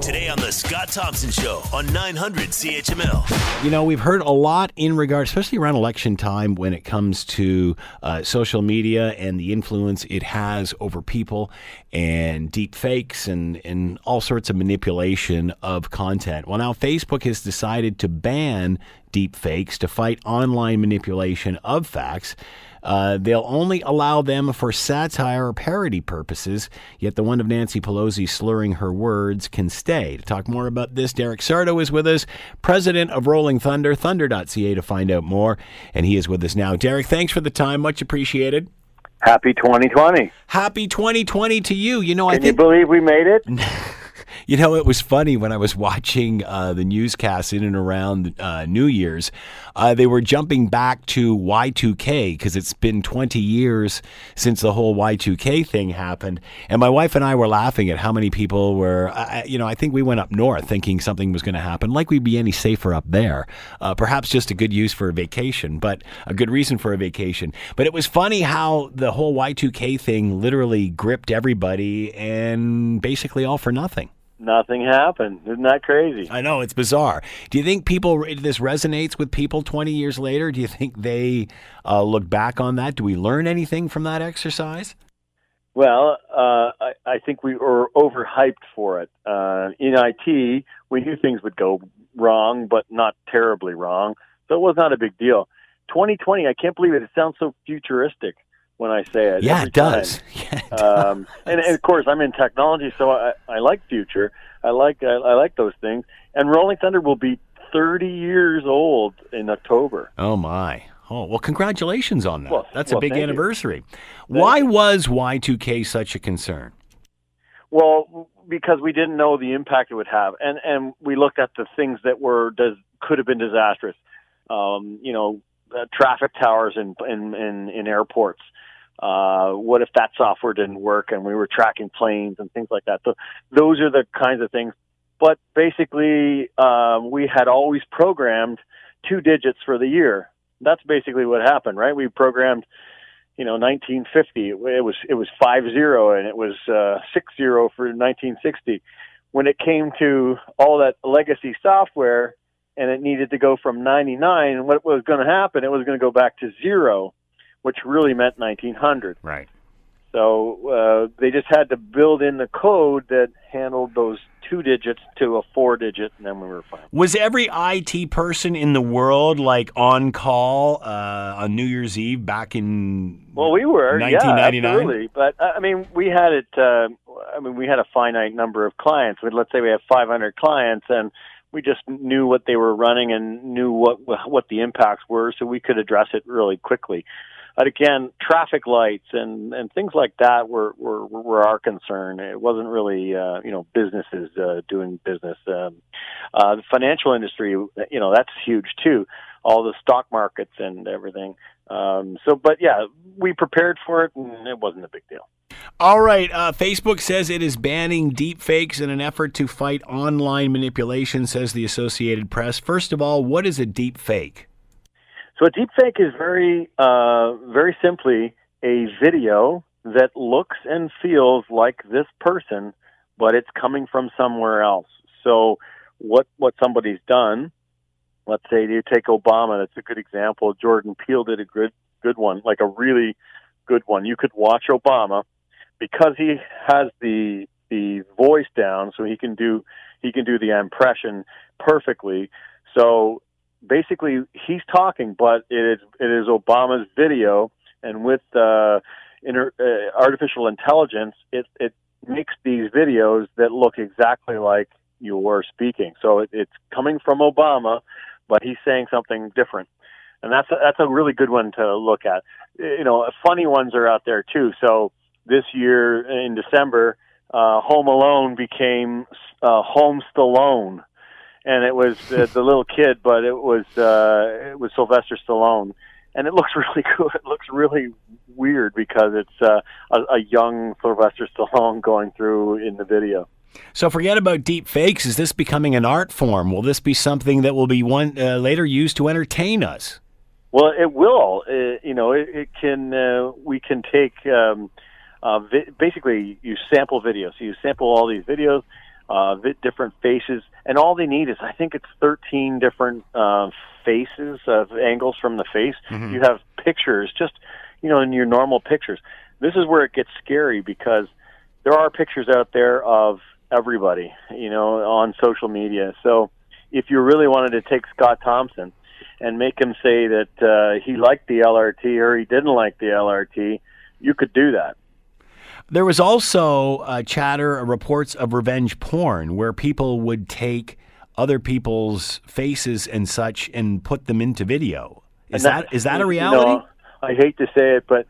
Today on the Scott Thompson Show on 900 CHML. You know, we've heard a lot in regard, especially around election time, when it comes to uh, social media and the influence it has over people and deep fakes and, and all sorts of manipulation of content. Well, now Facebook has decided to ban deep fakes to fight online manipulation of facts. Uh, they'll only allow them for satire or parody purposes, yet the one of Nancy Pelosi slurring her words can stay. To talk more about this, Derek Sardo is with us, president of Rolling Thunder, thunder.ca to find out more, and he is with us now. Derek, thanks for the time. Much appreciated. Happy 2020. Happy 2020 to you. You know, Can I think. you believe we made it? You know, it was funny when I was watching uh, the newscasts in and around uh, New Year's. Uh, they were jumping back to Y2K because it's been 20 years since the whole Y2K thing happened. And my wife and I were laughing at how many people were, you know, I think we went up north thinking something was going to happen, like we'd be any safer up there. Uh, perhaps just a good use for a vacation, but a good reason for a vacation. But it was funny how the whole Y2K thing literally gripped everybody and basically all for nothing. Nothing happened. Isn't that crazy? I know it's bizarre. Do you think people this resonates with people 20 years later? Do you think they uh, look back on that? Do we learn anything from that exercise? Well, uh, I, I think we were overhyped for it. Uh, in IT, we knew things would go wrong, but not terribly wrong, so it was not a big deal. 2020, I can't believe it. It sounds so futuristic when I say it. Yeah, it does. Yeah, it um, does. and, and of course, I'm in technology, so I, I like future. I like I, I like those things. And Rolling Thunder will be 30 years old in October. oh my. Oh well, congratulations on that. Well, That's a big anniversary. Why was Y2K such a concern? Well, because we didn't know the impact it would have, and and we looked at the things that were does could have been disastrous. Um, you know, uh, traffic towers in in in, in airports. Uh, what if that software didn't work and we were tracking planes and things like that? So those are the kinds of things. But basically, um, we had always programmed two digits for the year. That's basically what happened, right? We programmed you know 1950 it was it was five zero and it was uh six zero for 1960 when it came to all that legacy software and it needed to go from 99 And what was going to happen it was going to go back to zero which really meant 1900 Right. so uh, they just had to build in the code that handled those two digits to a four digit and then we were fine Was every IT person in the world like on call uh, on New Year's Eve back in Well, we were, 1999? yeah. But I mean, we had it. Uh, I mean, we had a finite number of clients. Let's say we have 500 clients, and we just knew what they were running and knew what what the impacts were, so we could address it really quickly. But again, traffic lights and and things like that were were, were our concern. It wasn't really uh, you know businesses uh, doing business. Um, uh, the financial industry, you know, that's huge too. All the stock markets and everything. Um, so, but yeah, we prepared for it, and it wasn't a big deal. All right. Uh, Facebook says it is banning deep fakes in an effort to fight online manipulation, says the Associated Press. First of all, what is a deep fake? So, a deep fake is very, uh, very simply a video that looks and feels like this person, but it's coming from somewhere else. So, what what somebody's done? Let's say you take Obama. That's a good example. Jordan Peele did a good good one, like a really good one. You could watch Obama because he has the the voice down, so he can do he can do the impression perfectly. So basically, he's talking, but it is it is Obama's video, and with uh, inter, uh, artificial intelligence, it it makes these videos that look exactly like you were speaking. So it, it's coming from Obama, but he's saying something different and that's a, that's a really good one to look at. You know, funny ones are out there too. So this year in December, uh, Home Alone became uh, Home Stallone, and it was uh, the little kid, but it was uh, it was Sylvester Stallone, and it looks really good. It looks really weird because it's uh, a, a young Sylvester Stallone going through in the video. So forget about deep fakes. Is this becoming an art form? Will this be something that will be one uh, later used to entertain us? Well, it will. Uh, you know, it, it can. Uh, we can take um, uh, vi- basically you sample videos. So you sample all these videos. uh, vi- different faces, and all they need is I think it's 13 different uh, faces of angles from the face. You have pictures, just you know, in your normal pictures. This is where it gets scary because there are pictures out there of everybody, you know, on social media. So if you really wanted to take Scott Thompson and make him say that uh, he liked the LRT or he didn't like the LRT, you could do that. There was also uh, chatter, reports of revenge porn, where people would take other people's faces and such and put them into video. Is that is that a you reality? know, I hate to say it, but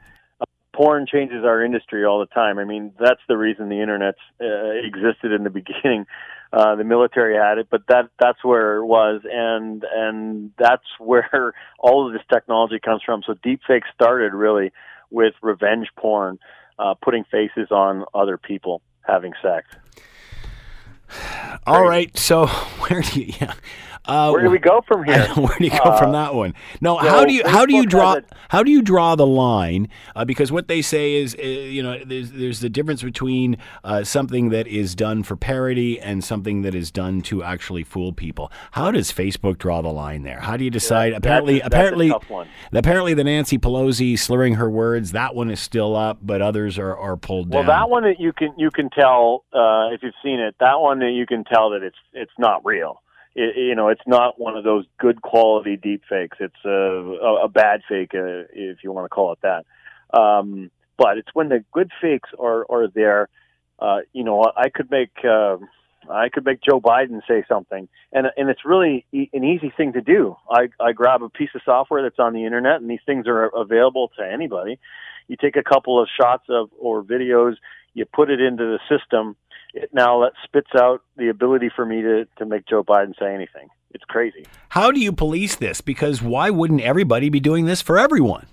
porn changes our industry all the time. I mean, that's the reason the internet uh, existed in the beginning. Uh, the military had it, but that that's where it was, and and that's where all of this technology comes from. So deepfake started really with revenge porn, uh, putting faces on other people having sex. All right. So where do you? Yeah. Uh, Where do we go from here? Where do you go from that one? No, so how do you how do you draw how do you draw the line? Uh, because what they say is, uh, you know, there's there's the difference between uh, something that is done for parody and something that is done to actually fool people. How does Facebook draw the line there? How do you decide? apparently, that's apparently, tough one. apparently, the Nancy Pelosi slurring her words that one is still up, but others are, are pulled Well, down. Well, that one that you can you can tell uh, if you've seen it. That one that you can tell that it's it's not real. It, you know, it's not one of those good quality deep fakes. It's a a, a bad fake, uh, if you want to call it that. Um, but it's when the good fakes are are there. Uh, you know, I could make uh, I could make Joe Biden say something, and and it's really e- an easy thing to do. I I grab a piece of software that's on the internet, and these things are available to anybody. You take a couple of shots of or videos, you put it into the system. It now let, spits out the ability for me to to make Joe Biden say anything. It's crazy. How do you police this? Because why wouldn't everybody be doing this for everyone?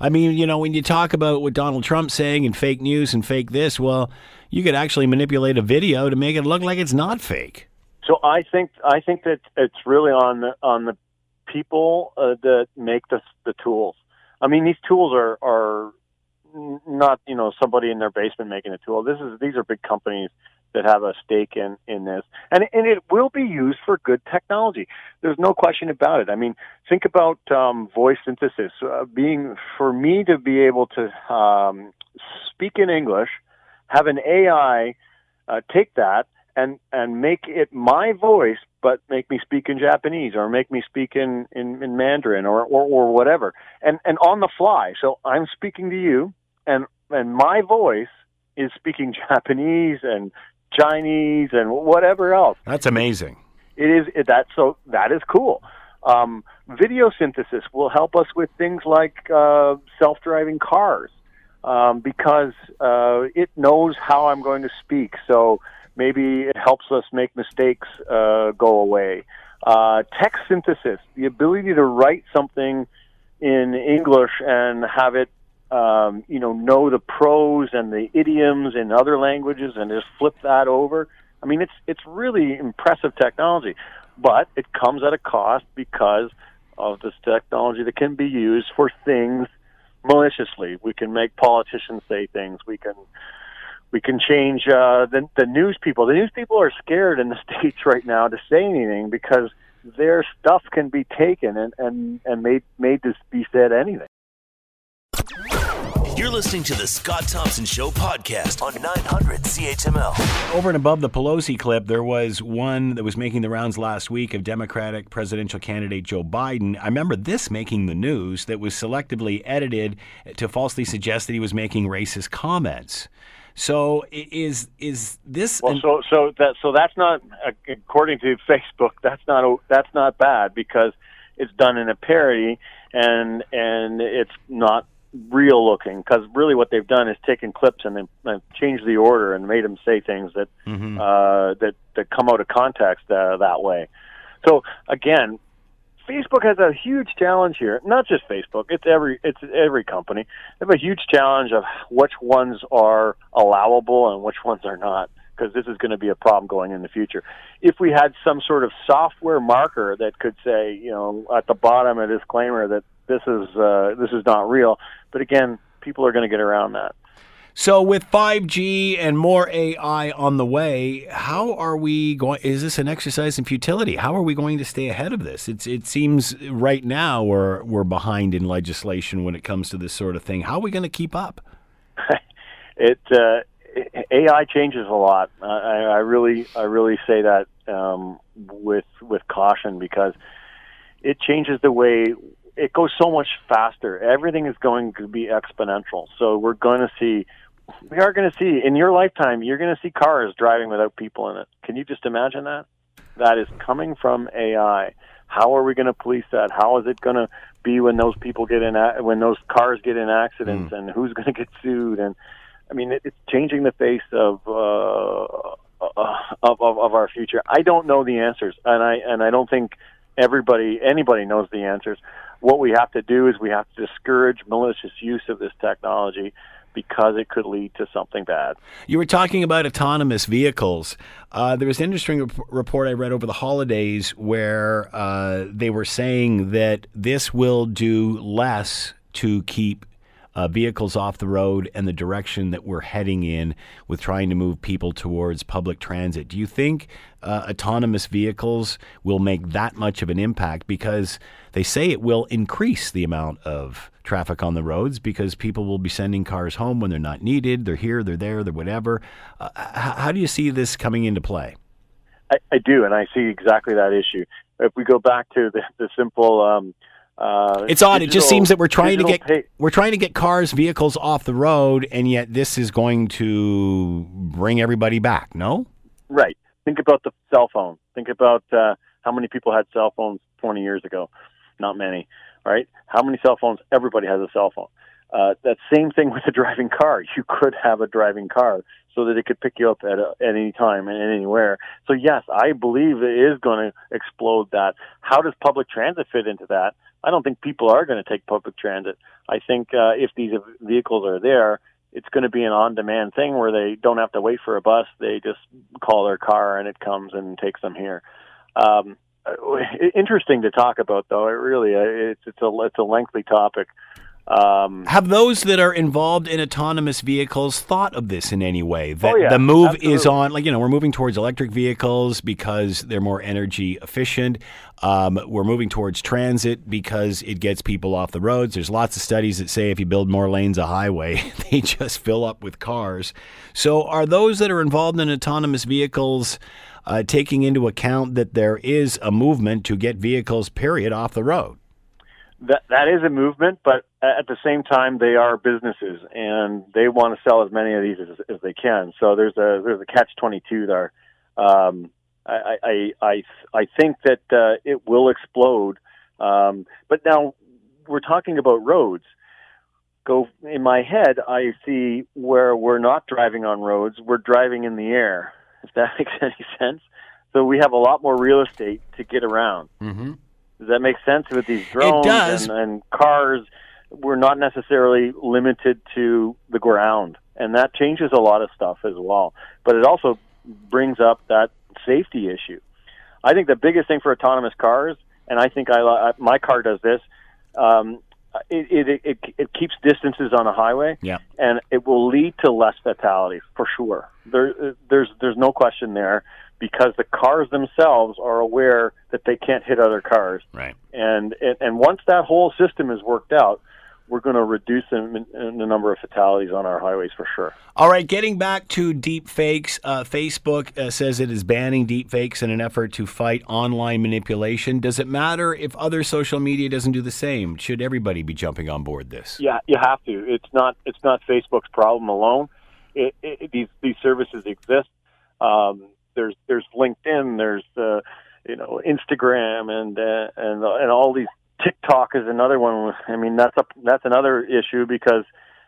I mean, you know, when you talk about what Donald Trump's saying and fake news and fake this, well, you could actually manipulate a video to make it look like it's not fake. So I think I think that it's really on the on the people uh, that make the the tools. I mean, these tools are are not you know somebody in their basement making a tool. This is these are big companies that have a stake in in this, and and it will be used for good technology. There's no question about it. I mean, think about um, voice synthesis. Uh, being for me to be able to um, speak in English, have an AI uh, take that and and make it my voice, but make me speak in Japanese or make me speak in in, in Mandarin or, or or whatever, and and on the fly. So I'm speaking to you, and and my voice is speaking Japanese and Chinese and whatever else. That's amazing. It is it, that so that is cool. Um, video synthesis will help us with things like uh, self-driving cars um, because uh, it knows how I'm going to speak. So maybe it helps us make mistakes uh, go away. Uh, text synthesis, the ability to write something in English and have it, um, you know, know the prose and the idioms in other languages and just flip that over. I mean, it's it's really impressive technology, but it comes at a cost because of this technology that can be used for things maliciously. We can make politicians say things. We can we can change uh, the the news people. The news people are scared in the states right now to say anything because their stuff can be taken and and and made made to be said anything. You're listening to the Scott Thompson Show podcast on 900 CHML. Over and above the Pelosi clip, there was one that was making the rounds last week of Democratic presidential candidate Joe Biden. I remember this making the news that was selectively edited to falsely suggest that he was making racist comments. So i- is is this Well, an- so so that so that's not uh, according to Facebook. That's not that's not bad because it's done in a parody and and it's not real looking because really what they've done is taken clips and then uh, changed the order and made them say things that uh, that that come out of context uh, that way. So again, Facebook has a huge challenge here. Not just Facebook; it's every it's every company. They have a huge challenge of which ones are allowable and which ones are not, because this is going to be a problem going in the future. If we had some sort of software marker that could say, you know, at the bottom a disclaimer that this is uh, this is not real, but again, people are going to get around that. So with 5G and more AI on the way, how are we going? Is this an exercise in futility? How are we going to stay ahead of this? It's it seems right now we're we're behind in legislation when it comes to this sort of thing. How are we going to keep up? it uh, AI changes a lot. I, I really I really say that um, with with caution because it changes the way it goes so much faster. Everything is going to be exponential. So we're going to see we are going to see in your lifetime you're going to see cars driving without people in it. Can you just imagine that? That is coming from ai how are we going to police that? How is it going to be when those people get in when those cars get in accidents mm. and who's going to get sued? And i mean it's changing the face of uh of, of of our future. I don't know the answers and i and i don't think everybody anybody knows the answers what we have to do is we have to discourage malicious use of this technology because it could lead to something bad. You were talking about autonomous vehicles. Uh, there was an interesting rep- report I read over the holidays where uh, they were saying that this will do less to keep uh, vehicles off the road and the direction that we're heading in with trying to move people towards public transit. Do you think uh, autonomous vehicles will make that much of an impact? Because they say it will increase the amount of traffic on the roads because people will be sending cars home when they're not needed. They're here, they're there, they're whatever. Uh, how do you see this coming into play? I, I, do, and I see exactly that issue. If we go back to the, the simple. Um, uh, it's odd. Digital, it just seems that we're trying to get pay- we're trying to get cars, vehicles off the road, and yet this is going to bring everybody back. No, right. Think about the cell phone. Think about uh, how many people had cell phones 20 years ago not many, right? How many cell phones? Everybody has a cell phone. Uh, that same thing with a driving car. You could have a driving car so that it could pick you up at, a, at any time and anywhere. So yes, I believe it is going to explode that. How does public transit fit into that? I don't think people are going to take public transit. I think uh, if these vehicles are there, it's going to be an on-demand thing where they don't have to wait for a bus. They just call their car and it comes and takes them here. Um, uh, interesting to talk about, though. It really uh, it's it's a it's a lengthy topic. Um, Have those that are involved in autonomous vehicles thought of this in any way? That oh yeah, the move absolutely. is on, like, you know, we're moving towards electric vehicles because they're more energy efficient. Um, we're moving towards transit because it gets people off the roads. There's lots of studies that say if you build more lanes of highway, they just fill up with cars. So, are those that are involved in autonomous vehicles? uh, taking into account that there is a movement to get vehicles, period, off the road. That that is a movement, but at the same time, they are businesses and they want to sell as many of these as, as they can. So there's a there's a catch twenty two there. Um, I, I I I think that uh, it will explode. Um, but now we're talking about roads. Go in my head, I see where we're not driving on roads, we're driving in the air if that makes any sense. So we have a lot more real estate to get around. Mm-hmm. Does that make sense with these drones and, and cars? We're not necessarily limited to the ground, and that changes a lot of stuff as well. But it also brings up that safety issue. I think the biggest thing for autonomous cars, and I think I my car does this. Um, it, it, it, it keeps distances on a highway, yeah. and it will lead to less fatalities for sure. There, there's there's no question there because the cars themselves are aware that they can't hit other cars, right? And and, and once that whole system is worked out, we're going to reduce the, the number of fatalities on our highways for sure. All right, getting back to deep fakes, uh, Facebook uh, says it is banning deep fakes in an effort to fight online manipulation. Does it matter if other social media doesn't do the same? Should everybody be jumping on board this? Yeah, you have to. It's not it's not Facebook's problem alone. It, it, these these services exist. Um, there's there's LinkedIn, there's uh, you know Instagram, and uh, and and all these TikTok is another one. I mean, that's a that's another issue because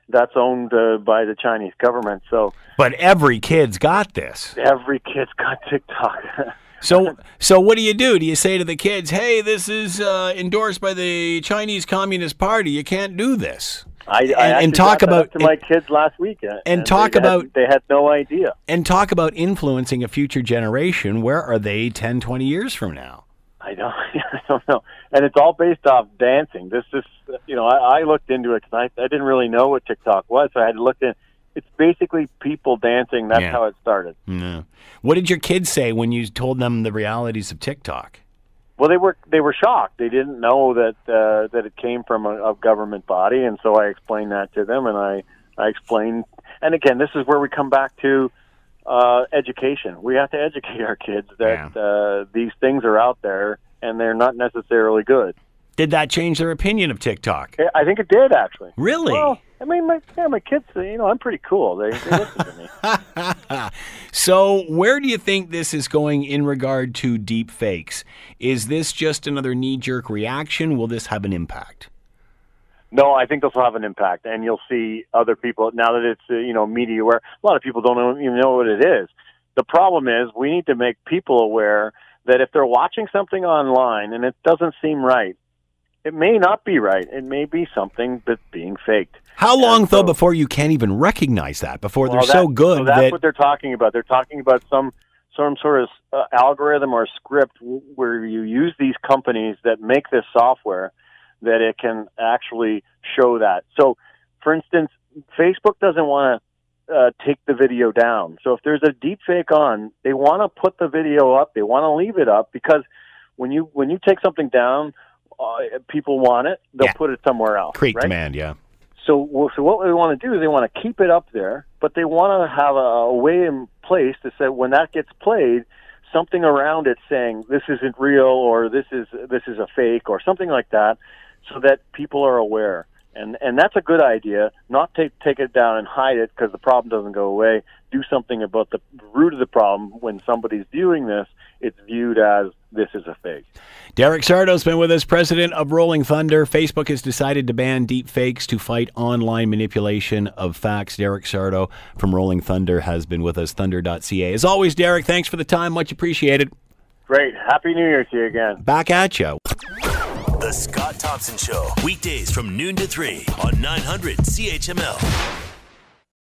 that's owned uh, by the Chinese government. So, but every kid's got this. Every kid's got TikTok. so, so what do you do? Do you say to the kids, "Hey, this is uh, endorsed by the Chinese Communist Party. You can't do this." I, and, I and talk about to my kids last weekend, and, and talk they about had, they had no idea, and talk about influencing a future generation. Where are they 10, 20 years from now? I don't, I don't know. And it's all based off dancing. This is, you know, I, I looked into it because I, I didn't really know what TikTok was, so I had to look in. It's basically people dancing. That's Yeah. how it started. No. What did your kids say when you told them the realities of TikTok? Well, they were they were shocked. They didn't know that uh, that it came from a, a government body, and so I explained that to them, and I I explained. And again, this is where we come back to uh, education. We have to educate our kids that uh, these things are out there, and they're not necessarily good. Did that change their opinion of TikTok? I think it did actually. Really? Well, I mean, my yeah, my kids. You know, I'm pretty cool. They, they listen to me. So, where do you think this is going in regard to deep fakes? Is this just another knee jerk reaction? Will this have an impact? No, I think this will have an impact, and you'll see other people now that it's uh, you know media aware. A lot of people don't even know what it is. The problem is we need to make people aware that if they're watching something online and it doesn't seem right, it may not be right. It may be something that's being faked. How long, And though, before you can't even recognize that? Before they're Well, so good so that's that what they're talking about. They're talking about some some sort of uh, algorithm or script w- where you use these companies that make this software that it can actually show that. So, for instance, Facebook doesn't want to uh, take the video down. So if there's a deep fake on, they want to put the video up. They want to leave it up because when you when you take something down, uh, people want it. They'll Yeah. put it somewhere else. create right? demand, yeah. So, so what they want to do is they want to keep it up there, but they want to have a, a way in place to say when that gets played, something around it saying this isn't real or this is this is a fake or something like that, so that people are aware. And and that's a good idea. Not take take it down and hide it because the problem doesn't go away. Do something about the root of the problem. When somebody's viewing this, it's viewed as this is a fake. Derek Sardo's been with us, president of Rolling Thunder. Facebook has decided to ban deep fakes to fight online manipulation of facts. Derek Sardo from Rolling Thunder has been with us, thunder.ca. As always, Derek, thanks for the time. Much appreciated. Great. Happy New Year to you again. Back at you. The Scott Thompson Show, weekdays from noon to 3 on 900 CHML.